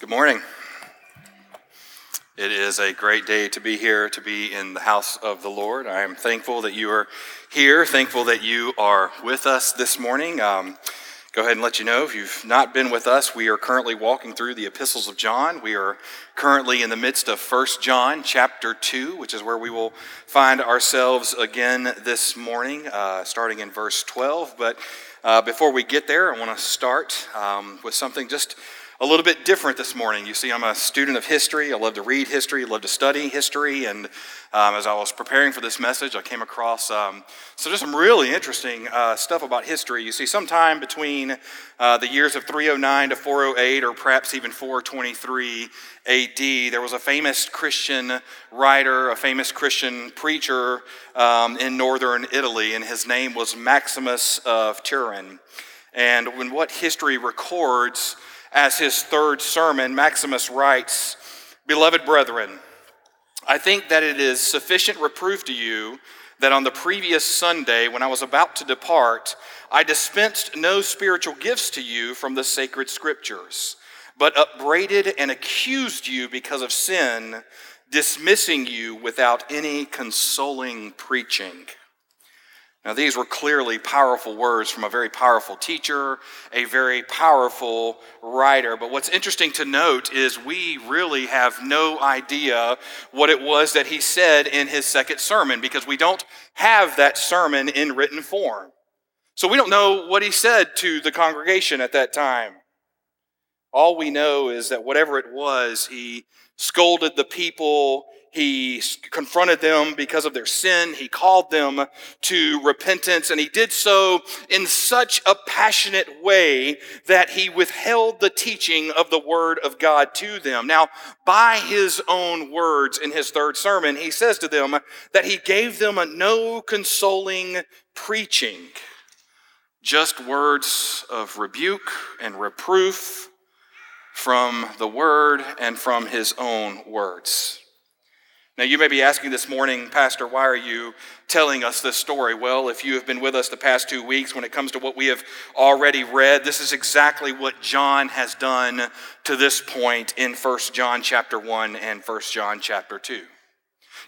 Good morning. It is a great day to be here, to be in the house of the Lord. I am thankful that you are here, thankful that you are with us this morning. Um, go ahead and let you know if you've not been with us, we are currently walking through the epistles of John. We are currently in the midst of First John chapter 2, which is where we will find ourselves again this morning, uh, starting in verse 12. But uh, before we get there, I want to start um, with something just a little bit different this morning. You see, I'm a student of history. I love to read history, I love to study history. And um, as I was preparing for this message, I came across um, so just some really interesting uh, stuff about history. You see, sometime between uh, the years of 309 to 408, or perhaps even 423 AD, there was a famous Christian writer, a famous Christian preacher um, in northern Italy, and his name was Maximus of Turin. And when what history records, as his third sermon, Maximus writes Beloved brethren, I think that it is sufficient reproof to you that on the previous Sunday, when I was about to depart, I dispensed no spiritual gifts to you from the sacred scriptures, but upbraided and accused you because of sin, dismissing you without any consoling preaching. Now, these were clearly powerful words from a very powerful teacher, a very powerful writer. But what's interesting to note is we really have no idea what it was that he said in his second sermon because we don't have that sermon in written form. So we don't know what he said to the congregation at that time. All we know is that whatever it was, he scolded the people, he confronted them because of their sin. He called them to repentance, and he did so in such a passionate way that he withheld the teaching of the Word of God to them. Now, by his own words in his third sermon, he says to them that he gave them no consoling preaching, just words of rebuke and reproof from the Word and from his own words. Now, you may be asking this morning, Pastor, why are you telling us this story? Well, if you have been with us the past two weeks when it comes to what we have already read, this is exactly what John has done to this point in 1 John chapter 1 and 1 John chapter 2.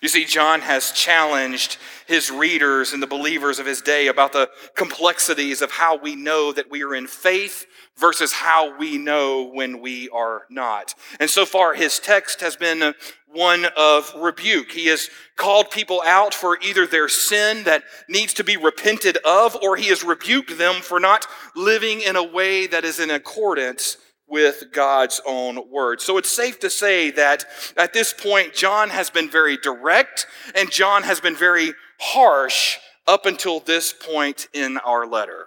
You see, John has challenged his readers and the believers of his day about the complexities of how we know that we are in faith versus how we know when we are not. And so far, his text has been one of rebuke. He has called people out for either their sin that needs to be repented of, or he has rebuked them for not living in a way that is in accordance with God's own word. So it's safe to say that at this point, John has been very direct and John has been very harsh up until this point in our letter.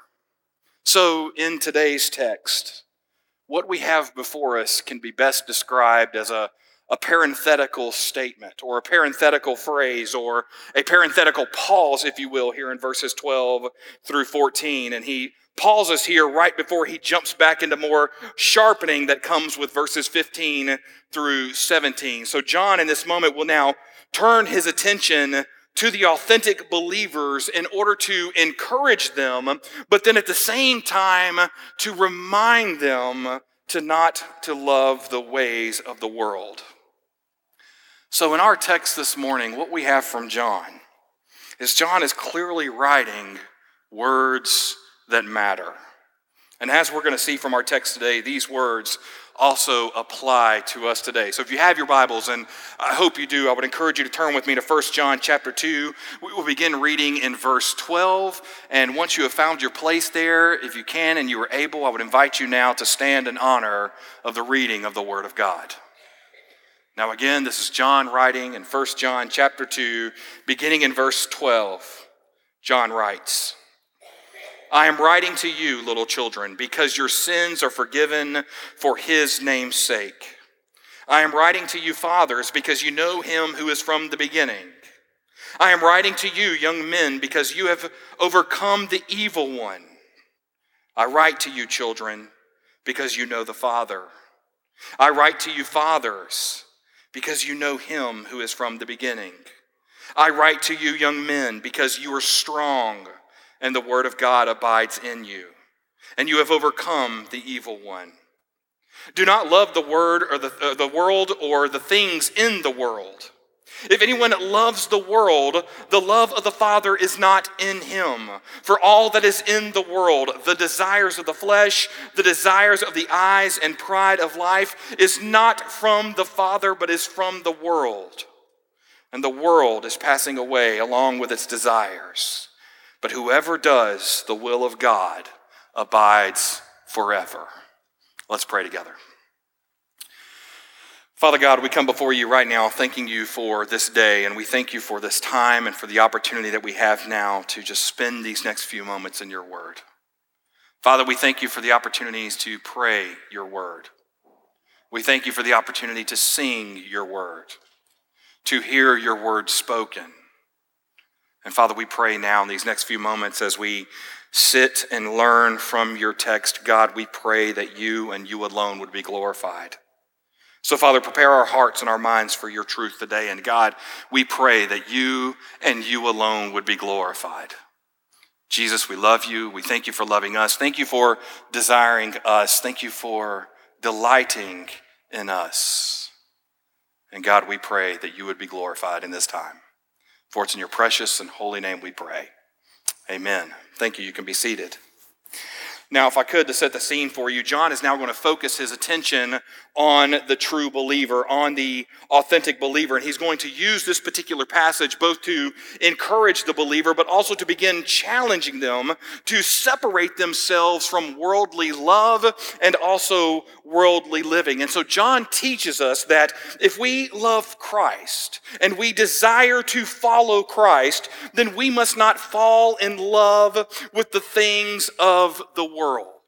So in today's text, what we have before us can be best described as a a parenthetical statement or a parenthetical phrase or a parenthetical pause, if you will, here in verses 12 through 14. And he pauses here right before he jumps back into more sharpening that comes with verses 15 through 17. So, John, in this moment, will now turn his attention to the authentic believers in order to encourage them, but then at the same time to remind them to not to love the ways of the world. So, in our text this morning, what we have from John is John is clearly writing words that matter. And as we're going to see from our text today, these words also apply to us today. So if you have your Bibles, and I hope you do, I would encourage you to turn with me to 1 John chapter 2. We will begin reading in verse 12. And once you have found your place there, if you can and you are able, I would invite you now to stand in honor of the reading of the Word of God. Now again, this is John writing in 1 John chapter 2, beginning in verse 12. John writes, I am writing to you, little children, because your sins are forgiven for his name's sake. I am writing to you, fathers, because you know him who is from the beginning. I am writing to you, young men, because you have overcome the evil one. I write to you, children, because you know the Father. I write to you, fathers, because you know him who is from the beginning. I write to you, young men, because you are strong and the word of God abides in you, and you have overcome the evil one. Do not love the word or the, uh, the world or the things in the world. If anyone loves the world, the love of the Father is not in him. For all that is in the world, the desires of the flesh, the desires of the eyes, and pride of life, is not from the Father, but is from the world. And the world is passing away along with its desires. But whoever does the will of God abides forever. Let's pray together. Father God, we come before you right now thanking you for this day, and we thank you for this time and for the opportunity that we have now to just spend these next few moments in your word. Father, we thank you for the opportunities to pray your word. We thank you for the opportunity to sing your word, to hear your word spoken. And Father, we pray now in these next few moments as we sit and learn from your text, God, we pray that you and you alone would be glorified. So, Father, prepare our hearts and our minds for your truth today. And God, we pray that you and you alone would be glorified. Jesus, we love you. We thank you for loving us. Thank you for desiring us. Thank you for delighting in us. And God, we pray that you would be glorified in this time. For it's in your precious and holy name we pray. Amen. Thank you. You can be seated. Now, if I could, to set the scene for you, John is now going to focus his attention on the true believer, on the authentic believer. And he's going to use this particular passage both to encourage the believer, but also to begin challenging them to separate themselves from worldly love and also worldly living. And so John teaches us that if we love Christ and we desire to follow Christ, then we must not fall in love with the things of the world.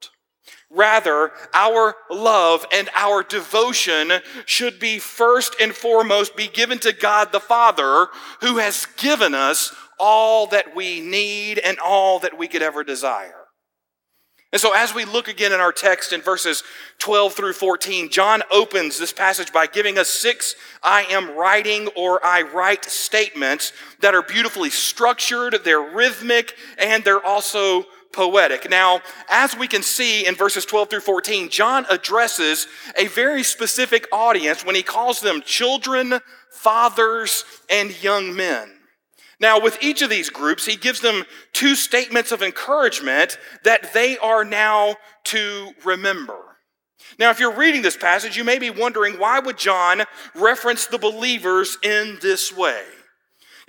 Rather, our love and our devotion should be first and foremost be given to God the Father, who has given us all that we need and all that we could ever desire. And so, as we look again in our text in verses 12 through 14, John opens this passage by giving us six I am writing or I write statements that are beautifully structured, they're rhythmic, and they're also poetic. Now, as we can see in verses 12 through 14, John addresses a very specific audience when he calls them children, fathers, and young men. Now, with each of these groups, he gives them two statements of encouragement that they are now to remember. Now, if you're reading this passage, you may be wondering why would John reference the believers in this way?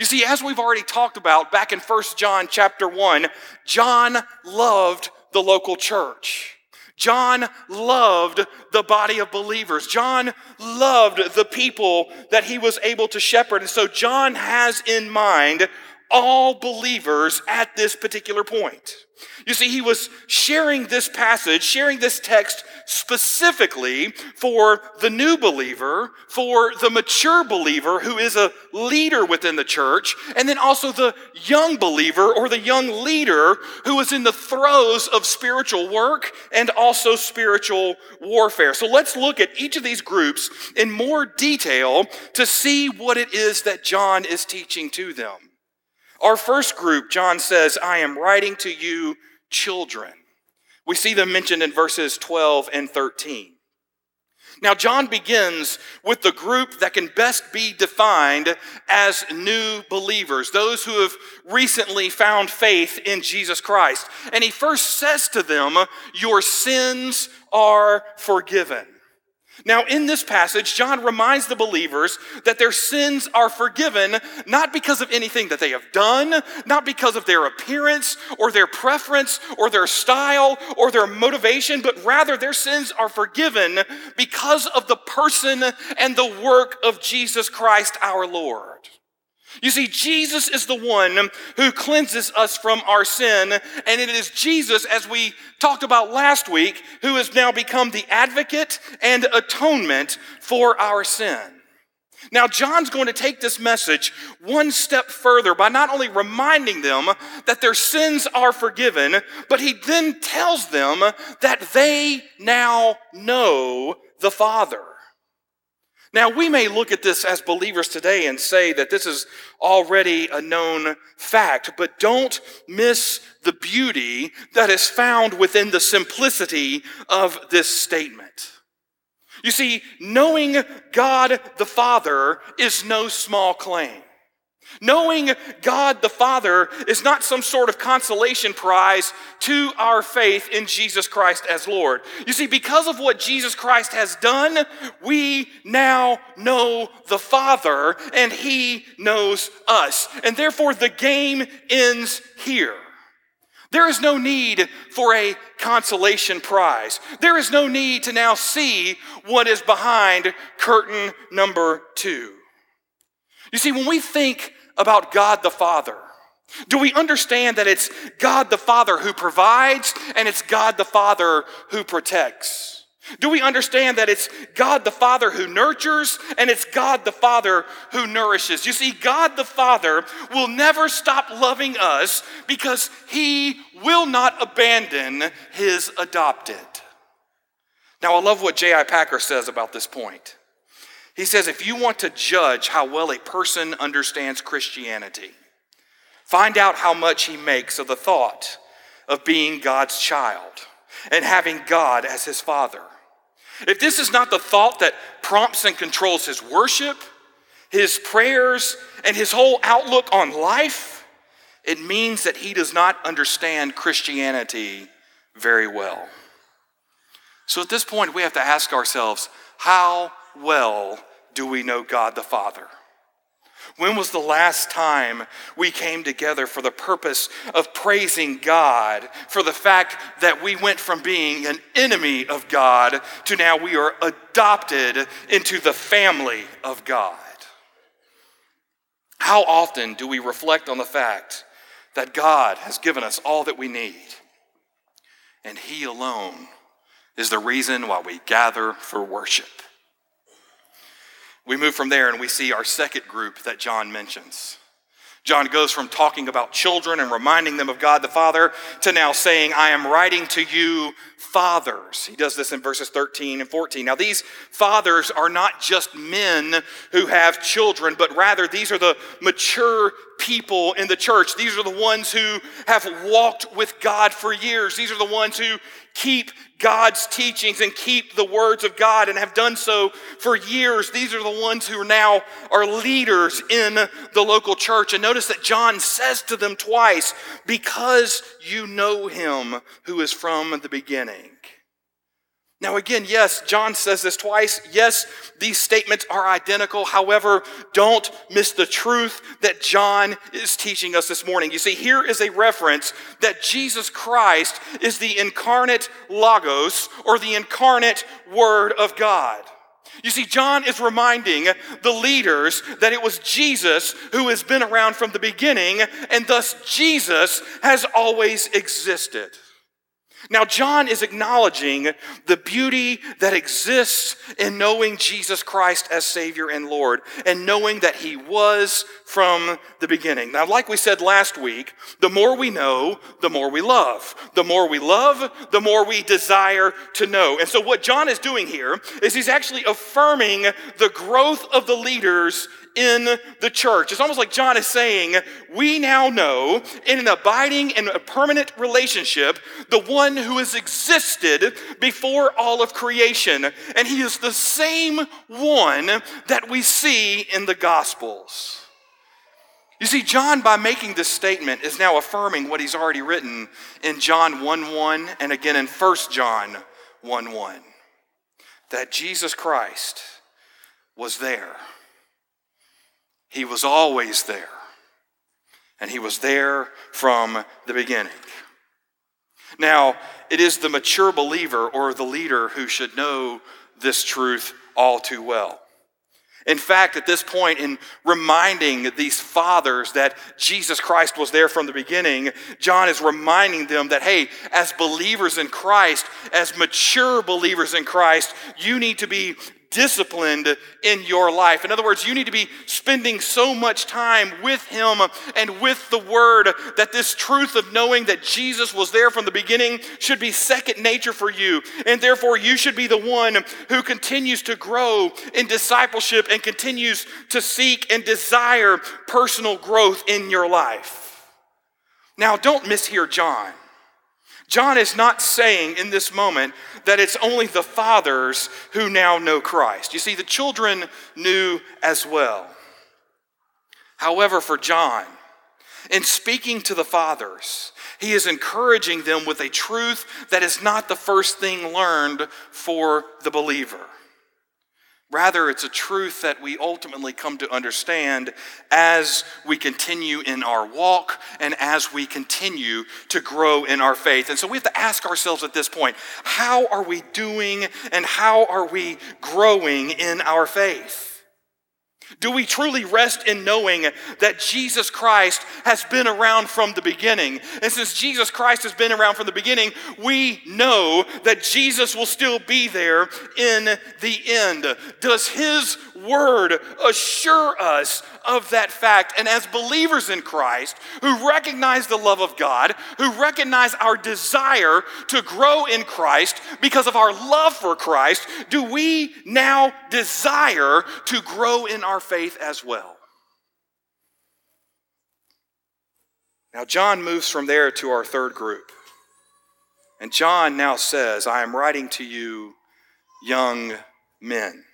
You see, as we've already talked about back in 1 John chapter 1, John loved the local church. John loved the body of believers. John loved the people that he was able to shepherd. And so John has in mind all believers at this particular point. You see, he was sharing this passage, sharing this text specifically for the new believer, for the mature believer who is a leader within the church, and then also the young believer or the young leader who is in the throes of spiritual work and also spiritual warfare. So let's look at each of these groups in more detail to see what it is that John is teaching to them. Our first group, John says, I am writing to you, children. We see them mentioned in verses 12 and 13. Now, John begins with the group that can best be defined as new believers, those who have recently found faith in Jesus Christ. And he first says to them, Your sins are forgiven. Now, in this passage, John reminds the believers that their sins are forgiven not because of anything that they have done, not because of their appearance or their preference or their style or their motivation, but rather their sins are forgiven because of the person and the work of Jesus Christ our Lord. You see, Jesus is the one who cleanses us from our sin, and it is Jesus, as we talked about last week, who has now become the advocate and atonement for our sin. Now, John's going to take this message one step further by not only reminding them that their sins are forgiven, but he then tells them that they now know the Father. Now, we may look at this as believers today and say that this is already a known fact, but don't miss the beauty that is found within the simplicity of this statement. You see, knowing God the Father is no small claim. Knowing God the Father is not some sort of consolation prize to our faith in Jesus Christ as Lord. You see, because of what Jesus Christ has done, we now know the Father and He knows us. And therefore, the game ends here. There is no need for a consolation prize. There is no need to now see what is behind curtain number two. You see, when we think about God the Father, do we understand that it's God the Father who provides and it's God the Father who protects? Do we understand that it's God the Father who nurtures and it's God the Father who nourishes? You see, God the Father will never stop loving us because he will not abandon his adopted. Now, I love what J.I. Packer says about this point. He says, if you want to judge how well a person understands Christianity, find out how much he makes of the thought of being God's child and having God as his father. If this is not the thought that prompts and controls his worship, his prayers, and his whole outlook on life, it means that he does not understand Christianity very well. So at this point, we have to ask ourselves how well do we know God the Father? When was the last time we came together for the purpose of praising God for the fact that we went from being an enemy of God to now we are adopted into the family of God? How often do we reflect on the fact that God has given us all that we need and He alone is the reason why we gather for worship? We move from there and we see our second group that John mentions. John goes from talking about children and reminding them of God the Father to now saying, I am writing to you fathers. He does this in verses 13 and 14. Now, these fathers are not just men who have children, but rather these are the mature people in the church. These are the ones who have walked with God for years. These are the ones who keep God's teachings and keep the words of God and have done so for years. These are the ones who are now are leaders in the local church. And notice that John says to them twice, because you know him who is from the beginning. Now, again, yes, John says this twice. Yes, these statements are identical. However, don't miss the truth that John is teaching us this morning. You see, here is a reference that Jesus Christ is the incarnate Logos or the incarnate Word of God. You see, John is reminding the leaders that it was Jesus who has been around from the beginning, and thus Jesus has always existed. Now, John is acknowledging the beauty that exists in knowing Jesus Christ as Savior and Lord and knowing that He was from the beginning. Now, like we said last week, the more we know, the more we love. The more we love, the more we desire to know. And so, what John is doing here is he's actually affirming the growth of the leaders in the church. It's almost like John is saying, We now know in an abiding and a permanent relationship the one who has existed before all of creation. And he is the same one that we see in the Gospels. You see, John, by making this statement, is now affirming what he's already written in John 1 1 and again in 1 John 1 1 that Jesus Christ was there he was always there. And he was there from the beginning. Now, it is the mature believer or the leader who should know this truth all too well. In fact, at this point, in reminding these fathers that Jesus Christ was there from the beginning, John is reminding them that, hey, as believers in Christ, as mature believers in Christ, you need to be disciplined in your life. In other words, you need to be spending so much time with Him and with the Word that this truth of knowing that Jesus was there from the beginning should be second nature for you. And therefore, you should be the one who continues to grow in discipleship and continues to seek and desire personal growth in your life. Now, don't mishear John. John is not saying in this moment that it's only the fathers who now know Christ. You see, the children knew as well. However, for John, in speaking to the fathers, he is encouraging them with a truth that is not the first thing learned for the believer. Rather, it's a truth that we ultimately come to understand as we continue in our walk and as we continue to grow in our faith. And so we have to ask ourselves at this point how are we doing and how are we growing in our faith? Do we truly rest in knowing that Jesus Christ has been around from the beginning? And since Jesus Christ has been around from the beginning, we know that Jesus will still be there in the end. Does his word assure us of that fact. And as believers in Christ, who recognize the love of God, who recognize our desire to grow in Christ because of our love for Christ, do we now desire to grow in our faith as well? Now, John moves from there to our third group. And John now says, I am writing to you, young men.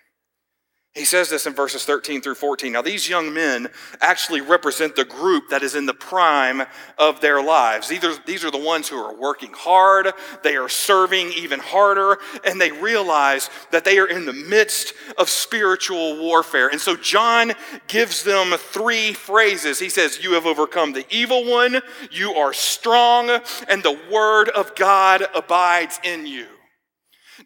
He says this in verses 13 through 14. Now, these young men actually represent the group that is in the prime of their lives. These are, these are the ones who are working hard, they are serving even harder, and they realize that they are in the midst of spiritual warfare. And so, John gives them three phrases. He says, You have overcome the evil one, you are strong, and the word of God abides in you.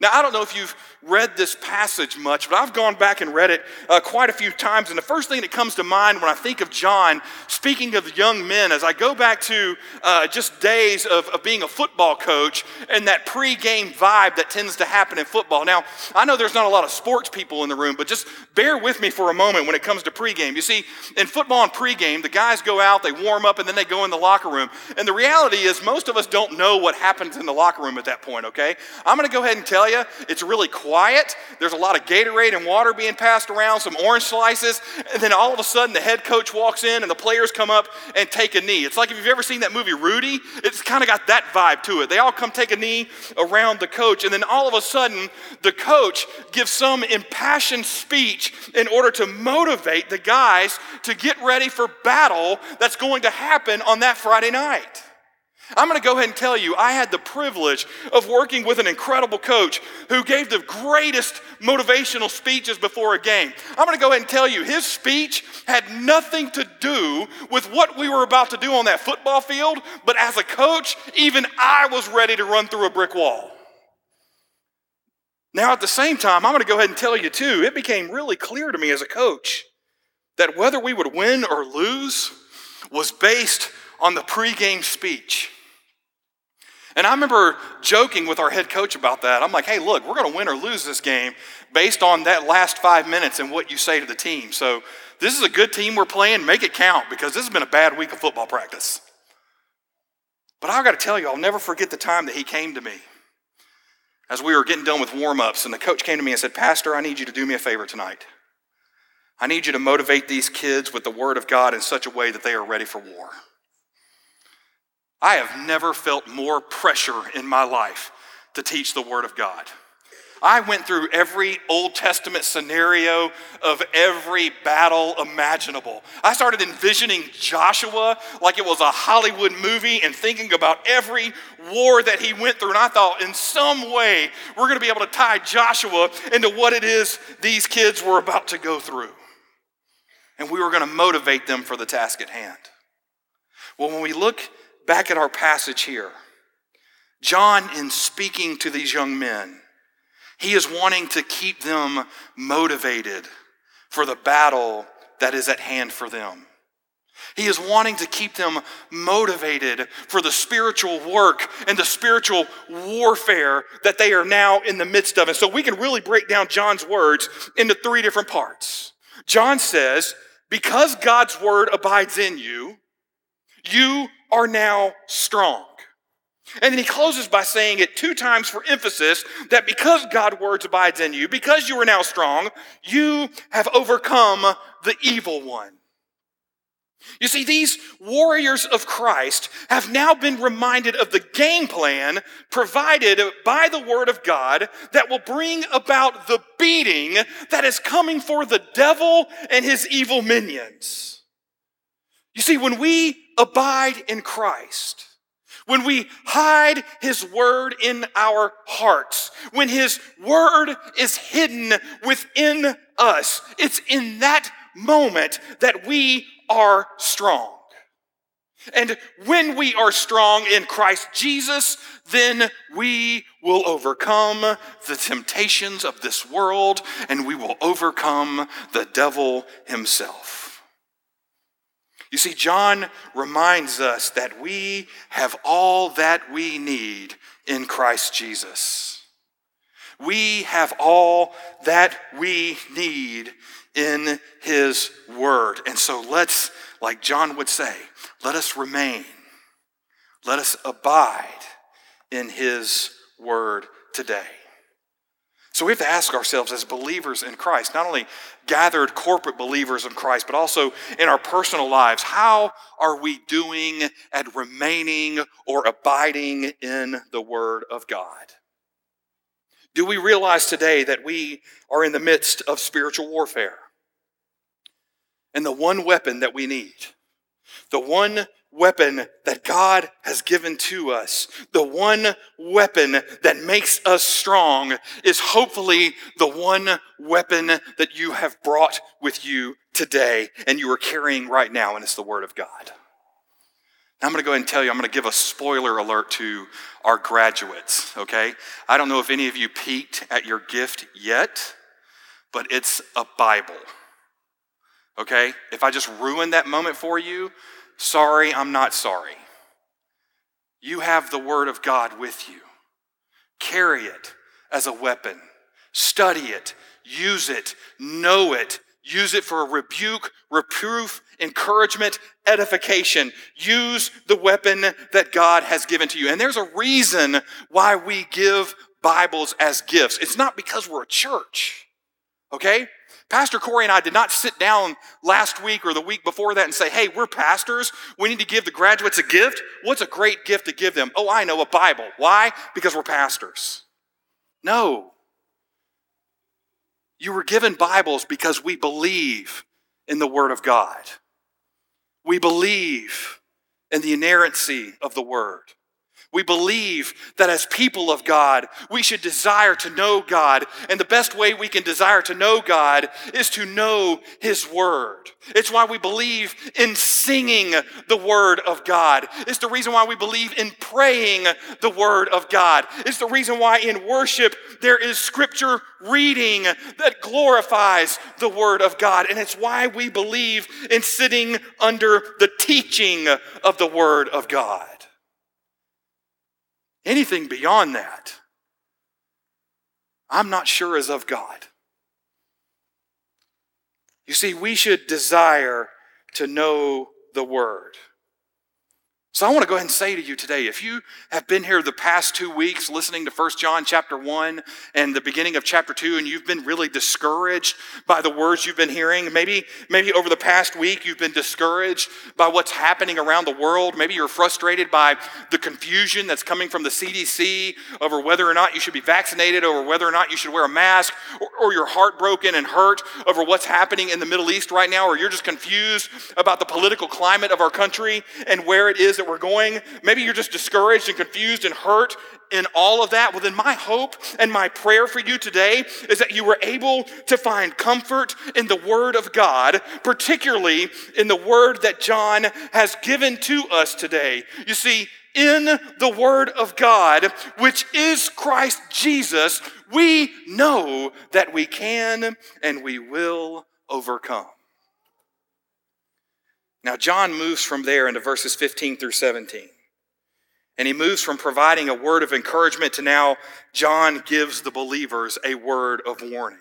Now, I don't know if you've read this passage much, but I've gone back and read it uh, quite a few times. And the first thing that comes to mind when I think of John, speaking of young men, as I go back to uh, just days of, of being a football coach and that pre-game vibe that tends to happen in football. Now, I know there's not a lot of sports people in the room, but just bear with me for a moment when it comes to pre-game. You see, in football and pre-game, the guys go out, they warm up, and then they go in the locker room. And the reality is, most of us don't know what happens in the locker room at that point, okay? I'm going to go ahead and tell you, it's really quiet quiet. There's a lot of Gatorade and water being passed around, some orange slices, and then all of a sudden the head coach walks in and the players come up and take a knee. It's like if you've ever seen that movie Rudy, it's kind of got that vibe to it. They all come take a knee around the coach, and then all of a sudden the coach gives some impassioned speech in order to motivate the guys to get ready for battle that's going to happen on that Friday night. I'm going to go ahead and tell you, I had the privilege of working with an incredible coach who gave the greatest motivational speeches before a game. I'm going to go ahead and tell you, his speech had nothing to do with what we were about to do on that football field, but as a coach, even I was ready to run through a brick wall. Now, at the same time, I'm going to go ahead and tell you, too, it became really clear to me as a coach that whether we would win or lose was based on the pregame speech. And I remember joking with our head coach about that. I'm like, hey, look, we're going to win or lose this game based on that last five minutes and what you say to the team. So this is a good team we're playing. Make it count because this has been a bad week of football practice. But I've got to tell you, I'll never forget the time that he came to me as we were getting done with warm ups. And the coach came to me and said, Pastor, I need you to do me a favor tonight. I need you to motivate these kids with the word of God in such a way that they are ready for war. I have never felt more pressure in my life to teach the Word of God. I went through every Old Testament scenario of every battle imaginable. I started envisioning Joshua like it was a Hollywood movie and thinking about every war that he went through. And I thought, in some way, we're going to be able to tie Joshua into what it is these kids were about to go through. And we were going to motivate them for the task at hand. Well, when we look back at our passage here, John, in speaking to these young men, he is wanting to keep them motivated for the battle that is at hand for them. He is wanting to keep them motivated for the spiritual work and the spiritual warfare that they are now in the midst of. And so we can really break down John's words into three different parts. John says, Because God's word abides in you, you are now strong. And then he closes by saying it two times for emphasis that because God's words abides in you, because you are now strong, you have overcome the evil one. You see, these warriors of Christ have now been reminded of the game plan provided by the Word of God that will bring about the beating that is coming for the devil and his evil minions. You see, when we abide in Christ, when we hide His Word in our hearts, when His Word is hidden within us, it's in that moment that we are strong. And when we are strong in Christ Jesus, then we will overcome the temptations of this world and we will overcome the devil himself. You see, John reminds us that we have all that we need in Christ Jesus. We have all that we need in his word. And so let's, like John would say, let us remain, let us abide in his word today. So we have to ask ourselves as believers in Christ, not only gathered corporate believers in Christ, but also in our personal lives, how are we doing at remaining or abiding in the Word of God? Do we realize today that we are in the midst of spiritual warfare? And the one weapon that we need, the one weapon that God has given to us, the one weapon that makes us strong, is hopefully the one weapon that you have brought with you today and you are carrying right now, and it's the Word of God. Now, I'm going to go ahead and tell you, I'm going to give a spoiler alert to our graduates, okay? I don't know if any of you peeked at your gift yet, but it's a Bible okay? If I just ruin that moment for you, sorry, I'm not sorry. You have the Word of God with you. Carry it as a weapon, study it, use it, know it. Use it for a rebuke, reproof, encouragement, edification. Use the weapon that God has given to you. And there's a reason why we give Bibles as gifts. It's not because we're a church, okay? Pastor Corey and I did not sit down last week or the week before that and say, hey, we're pastors. We need to give the graduates a gift. What's a great gift to give them? Oh, I know, a Bible. Why? Because we're pastors. No. You were given Bibles because we believe in the Word of God. We believe in the inerrancy of the Word. We believe that as people of God, we should desire to know God. And the best way we can desire to know God is to know His Word. It's why we believe in singing the Word of God. It's the reason why we believe in praying the Word of God. It's the reason why in worship there is scripture reading that glorifies the Word of God. And it's why we believe in sitting under the teaching of the Word of God. Anything beyond that, I'm not sure is of God. You see, we should desire to know the Word. So I want to go ahead and say to you today, if you have been here the past two weeks listening to 1 John chapter 1 and the beginning of chapter 2, and you've been really discouraged by the words you've been hearing, maybe, maybe over the past week you've been discouraged by what's happening around the world. Maybe you're frustrated by the confusion that's coming from the CDC over whether or not you should be vaccinated, over whether or not you should wear a mask, or, or you're heartbroken and hurt over what's happening in the Middle East right now, or you're just confused about the political climate of our country and where it is that we're going. Maybe you're just discouraged and confused and hurt in all of that. Well, then my hope and my prayer for you today is that you were able to find comfort in the Word of God, particularly in the Word that John has given to us today. You see, in the Word of God, which is Christ Jesus, we know that we can and we will overcome. Now, John moves from there into verses 15 through 17. And he moves from providing a word of encouragement to now John gives the believers a word of warning.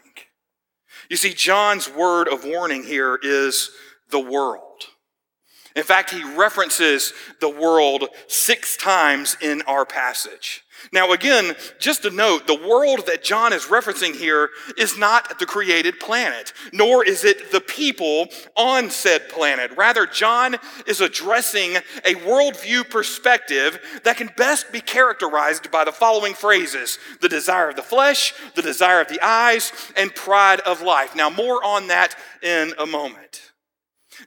You see, John's word of warning here is the world. In fact, he references the world six times in our passage. Now, again, just to note, the world that John is referencing here is not the created planet, nor is it the people on said planet. Rather, John is addressing a worldview perspective that can best be characterized by the following phrases the desire of the flesh, the desire of the eyes, and pride of life. Now, more on that in a moment.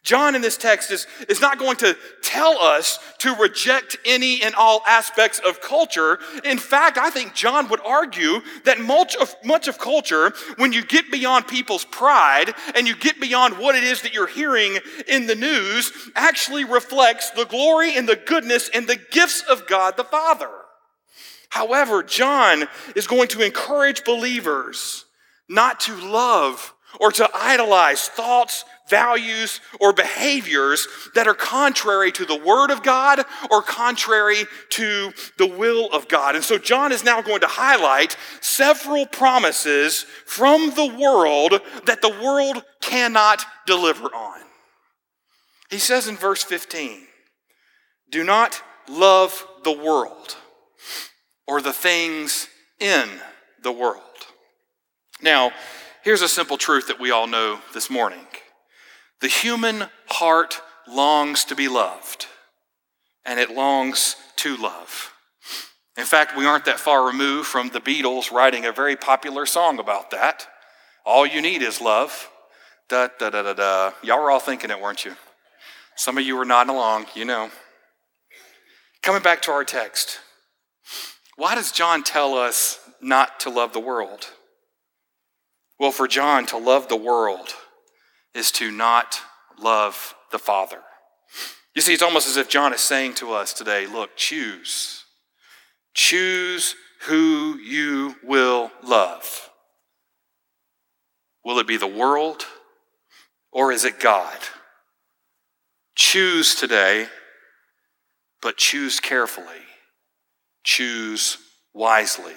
John in this text is, is not going to tell us to reject any and all aspects of culture. In fact, I think John would argue that much of, much of culture, when you get beyond people's pride and you get beyond what it is that you're hearing in the news, actually reflects the glory and the goodness and the gifts of God the Father. However, John is going to encourage believers not to love or to idolize thoughts values, or behaviors that are contrary to the Word of God or contrary to the will of God. And so John is now going to highlight several promises from the world that the world cannot deliver on. He says in verse 15, Do not love the world or the things in the world. Now, here's a simple truth that we all know this morning the human heart longs to be loved, and it longs to love. In fact, we aren't that far removed from the Beatles writing a very popular song about that. All you need is love. Da da da da da. Y'all were all thinking it, weren't you? Some of you were nodding along, you know. Coming back to our text, why does John tell us not to love the world? Well, for John, to love the world is to not love the Father. You see, it's almost as if John is saying to us today look, choose. Choose who you will love. Will it be the world or is it God? Choose today, but choose carefully. Choose wisely.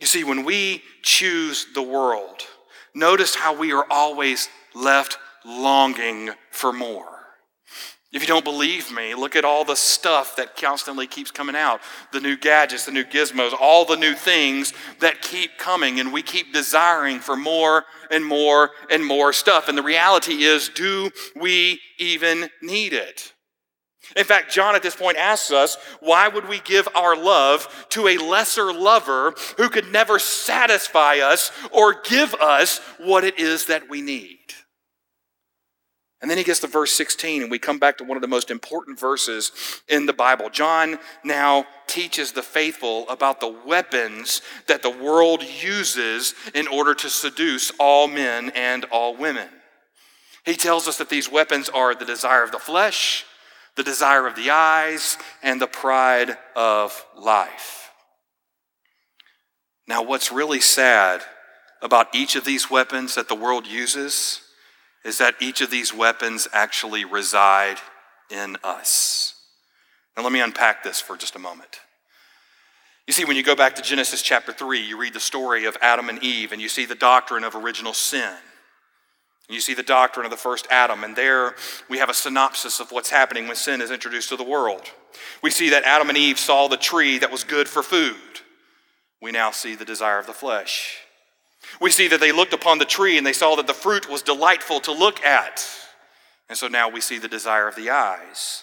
You see, when we choose the world, notice how we are always left longing for more. If you don't believe me, look at all the stuff that constantly keeps coming out the new gadgets, the new gizmos, all the new things that keep coming, and we keep desiring for more and more and more stuff. And the reality is, do we even need it? In fact, John at this point asks us, why would we give our love to a lesser lover who could never satisfy us or give us what it is that we need? And then he gets to verse 16, and we come back to one of the most important verses in the Bible. John now teaches the faithful about the weapons that the world uses in order to seduce all men and all women. He tells us that these weapons are the desire of the flesh, the desire of the eyes, and the pride of life. Now, what's really sad about each of these weapons that the world uses is that each of these weapons actually reside in us. Now, let me unpack this for just a moment. You see, when you go back to Genesis chapter 3, you read the story of Adam and Eve, and you see the doctrine of original sin. You see the doctrine of the first Adam, and there we have a synopsis of what's happening when sin is introduced to the world. We see that Adam and Eve saw the tree that was good for food. We now see the desire of the flesh. We see that they looked upon the tree and they saw that the fruit was delightful to look at. And so now we see the desire of the eyes.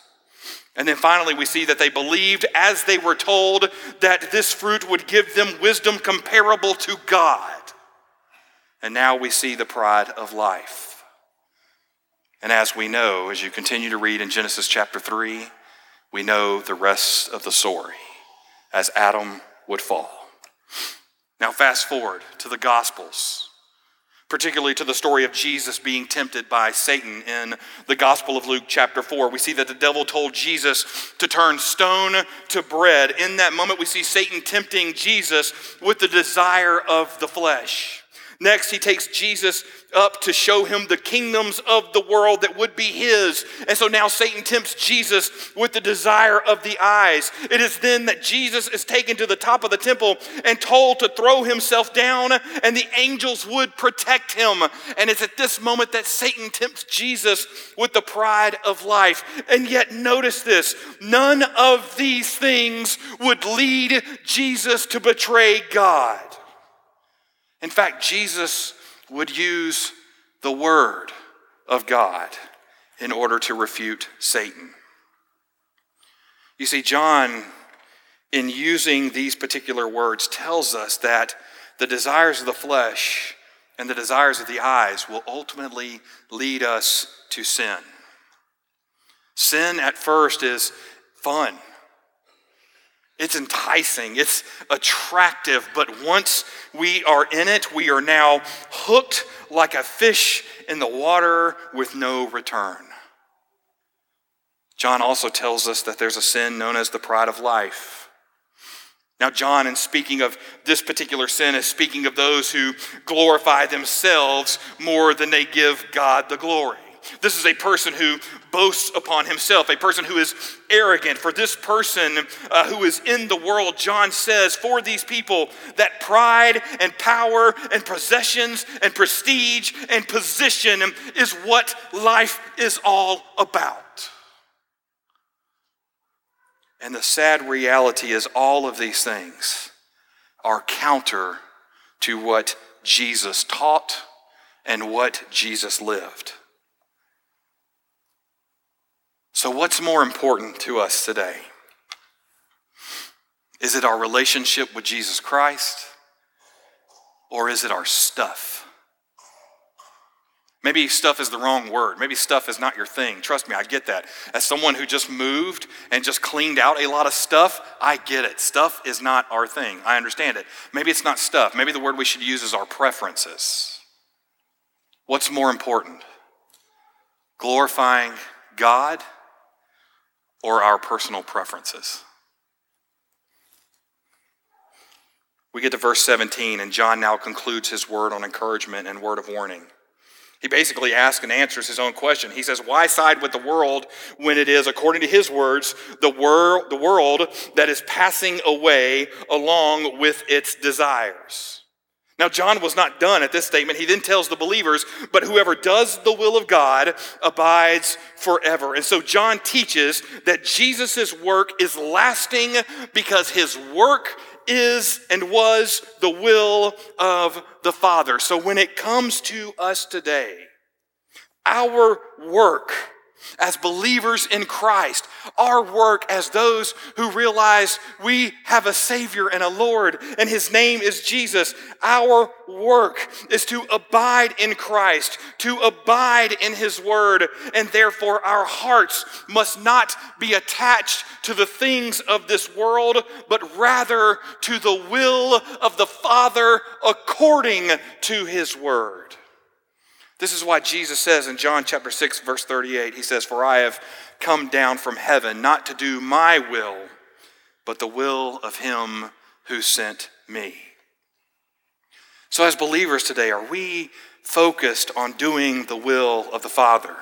And then finally, we see that they believed, as they were told, that this fruit would give them wisdom comparable to God. And now we see the pride of life. And as we know, as you continue to read in Genesis chapter 3, we know the rest of the story as Adam would fall. Now, fast forward to the Gospels, particularly to the story of Jesus being tempted by Satan in the Gospel of Luke, chapter 4. We see that the devil told Jesus to turn stone to bread. In that moment, we see Satan tempting Jesus with the desire of the flesh. Next, he takes Jesus up to show him the kingdoms of the world that would be his. And so now Satan tempts Jesus with the desire of the eyes. It is then that Jesus is taken to the top of the temple and told to throw himself down, and the angels would protect him. And it's at this moment that Satan tempts Jesus with the pride of life. And yet, notice this none of these things would lead Jesus to betray God. In fact, Jesus would use the Word of God in order to refute Satan. You see, John, in using these particular words, tells us that the desires of the flesh and the desires of the eyes will ultimately lead us to sin. Sin at first is fun. It's enticing, it's attractive, but once we are in it, we are now hooked like a fish in the water with no return. John also tells us that there's a sin known as the pride of life. Now, John, in speaking of this particular sin, is speaking of those who glorify themselves more than they give God the glory. This is a person who boasts upon himself, a person who is arrogant. For this person uh, who is in the world, John says, for these people, that pride and power and possessions and prestige and position is what life is all about. And the sad reality is, all of these things are counter to what Jesus taught and what Jesus lived. So, what's more important to us today? Is it our relationship with Jesus Christ or is it our stuff? Maybe stuff is the wrong word. Maybe stuff is not your thing. Trust me, I get that. As someone who just moved and just cleaned out a lot of stuff, I get it. Stuff is not our thing. I understand it. Maybe it's not stuff. Maybe the word we should use is our preferences. What's more important? Glorifying God or our personal preferences. We get to verse 17, and John now concludes his word on encouragement and word of warning. He basically asks and answers his own question. He says, Why side with the world when it is, according to his words, the, wor- the world that is passing away along with its desires? Now, John was not done at this statement. He then tells the believers, but whoever does the will of God abides forever. And so John teaches that Jesus' work is lasting because his work is and was the will of the Father. So when it comes to us today, our work as believers in Christ, our work as those who realize we have a Savior and a Lord, and His name is Jesus. Our work is to abide in Christ, to abide in His Word, and therefore our hearts must not be attached to the things of this world, but rather to the will of the Father according to His Word. This is why Jesus says in John chapter 6 verse 38, he says, "For I have come down from heaven not to do my will, but the will of him who sent me." So as believers today, are we focused on doing the will of the Father?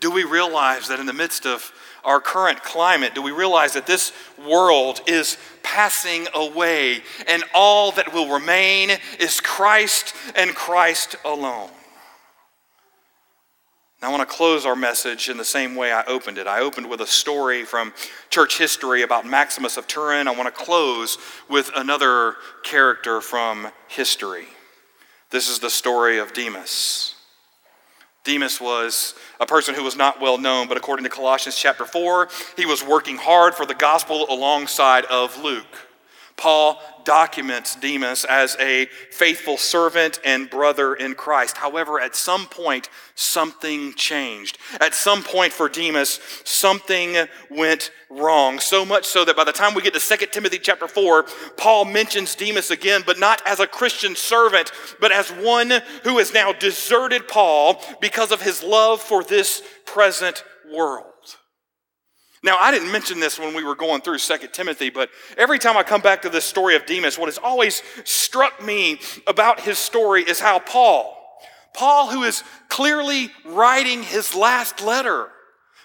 Do we realize that in the midst of our current climate, do we realize that this world is passing away and all that will remain is Christ and Christ alone? I want to close our message in the same way I opened it. I opened with a story from church history about Maximus of Turin. I want to close with another character from history. This is the story of Demas. Demas was a person who was not well known, but according to Colossians chapter 4, he was working hard for the gospel alongside of Luke. Paul documents Demas as a faithful servant and brother in Christ. However, at some point, something changed. At some point for Demas, something went wrong. So much so that by the time we get to 2 Timothy chapter 4, Paul mentions Demas again, but not as a Christian servant, but as one who has now deserted Paul because of his love for this present world. Now, I didn't mention this when we were going through 2 Timothy, but every time I come back to this story of Demas, what has always struck me about his story is how Paul, Paul, who is clearly writing his last letter,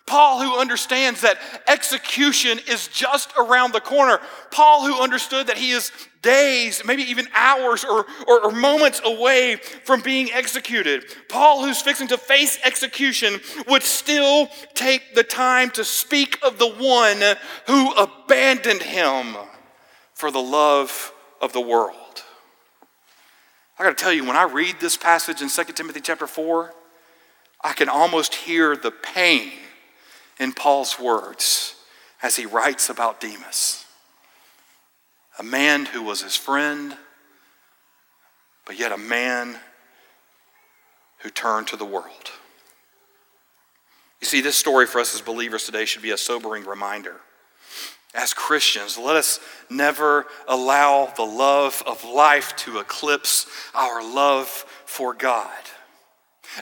Paul, who understands that execution is just around the corner. Paul, who understood that he is days, maybe even hours or, or, or, moments away from being executed. Paul, who's fixing to face execution, would still take the time to speak of the one who abandoned him for the love of the world. I got to tell you, when I read this passage in 2 Timothy chapter 4, I can almost hear the pain in Paul's words as he writes about Demas. A man who was his friend, but yet a man who turned to the world. You see, this story for us as believers today should be a sobering reminder. As Christians, let us never allow the love of life to eclipse our love for God.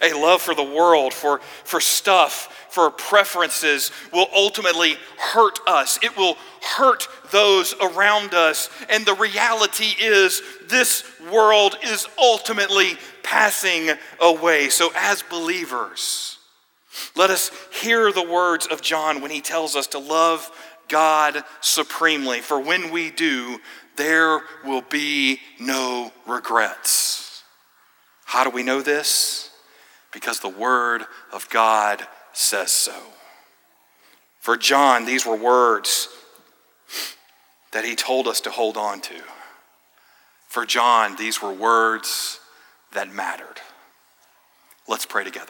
A love for the world, for, for stuff, for preferences will ultimately hurt us. It will hurt those around us. And the reality is, this world is ultimately passing away. So, as believers, let us hear the words of John when he tells us to love God supremely. For when we do, there will be no regrets. How do we know this? Because the Word of God says so. For John, these were words that he told us to hold on to. For John, these were words that mattered. Let's pray together.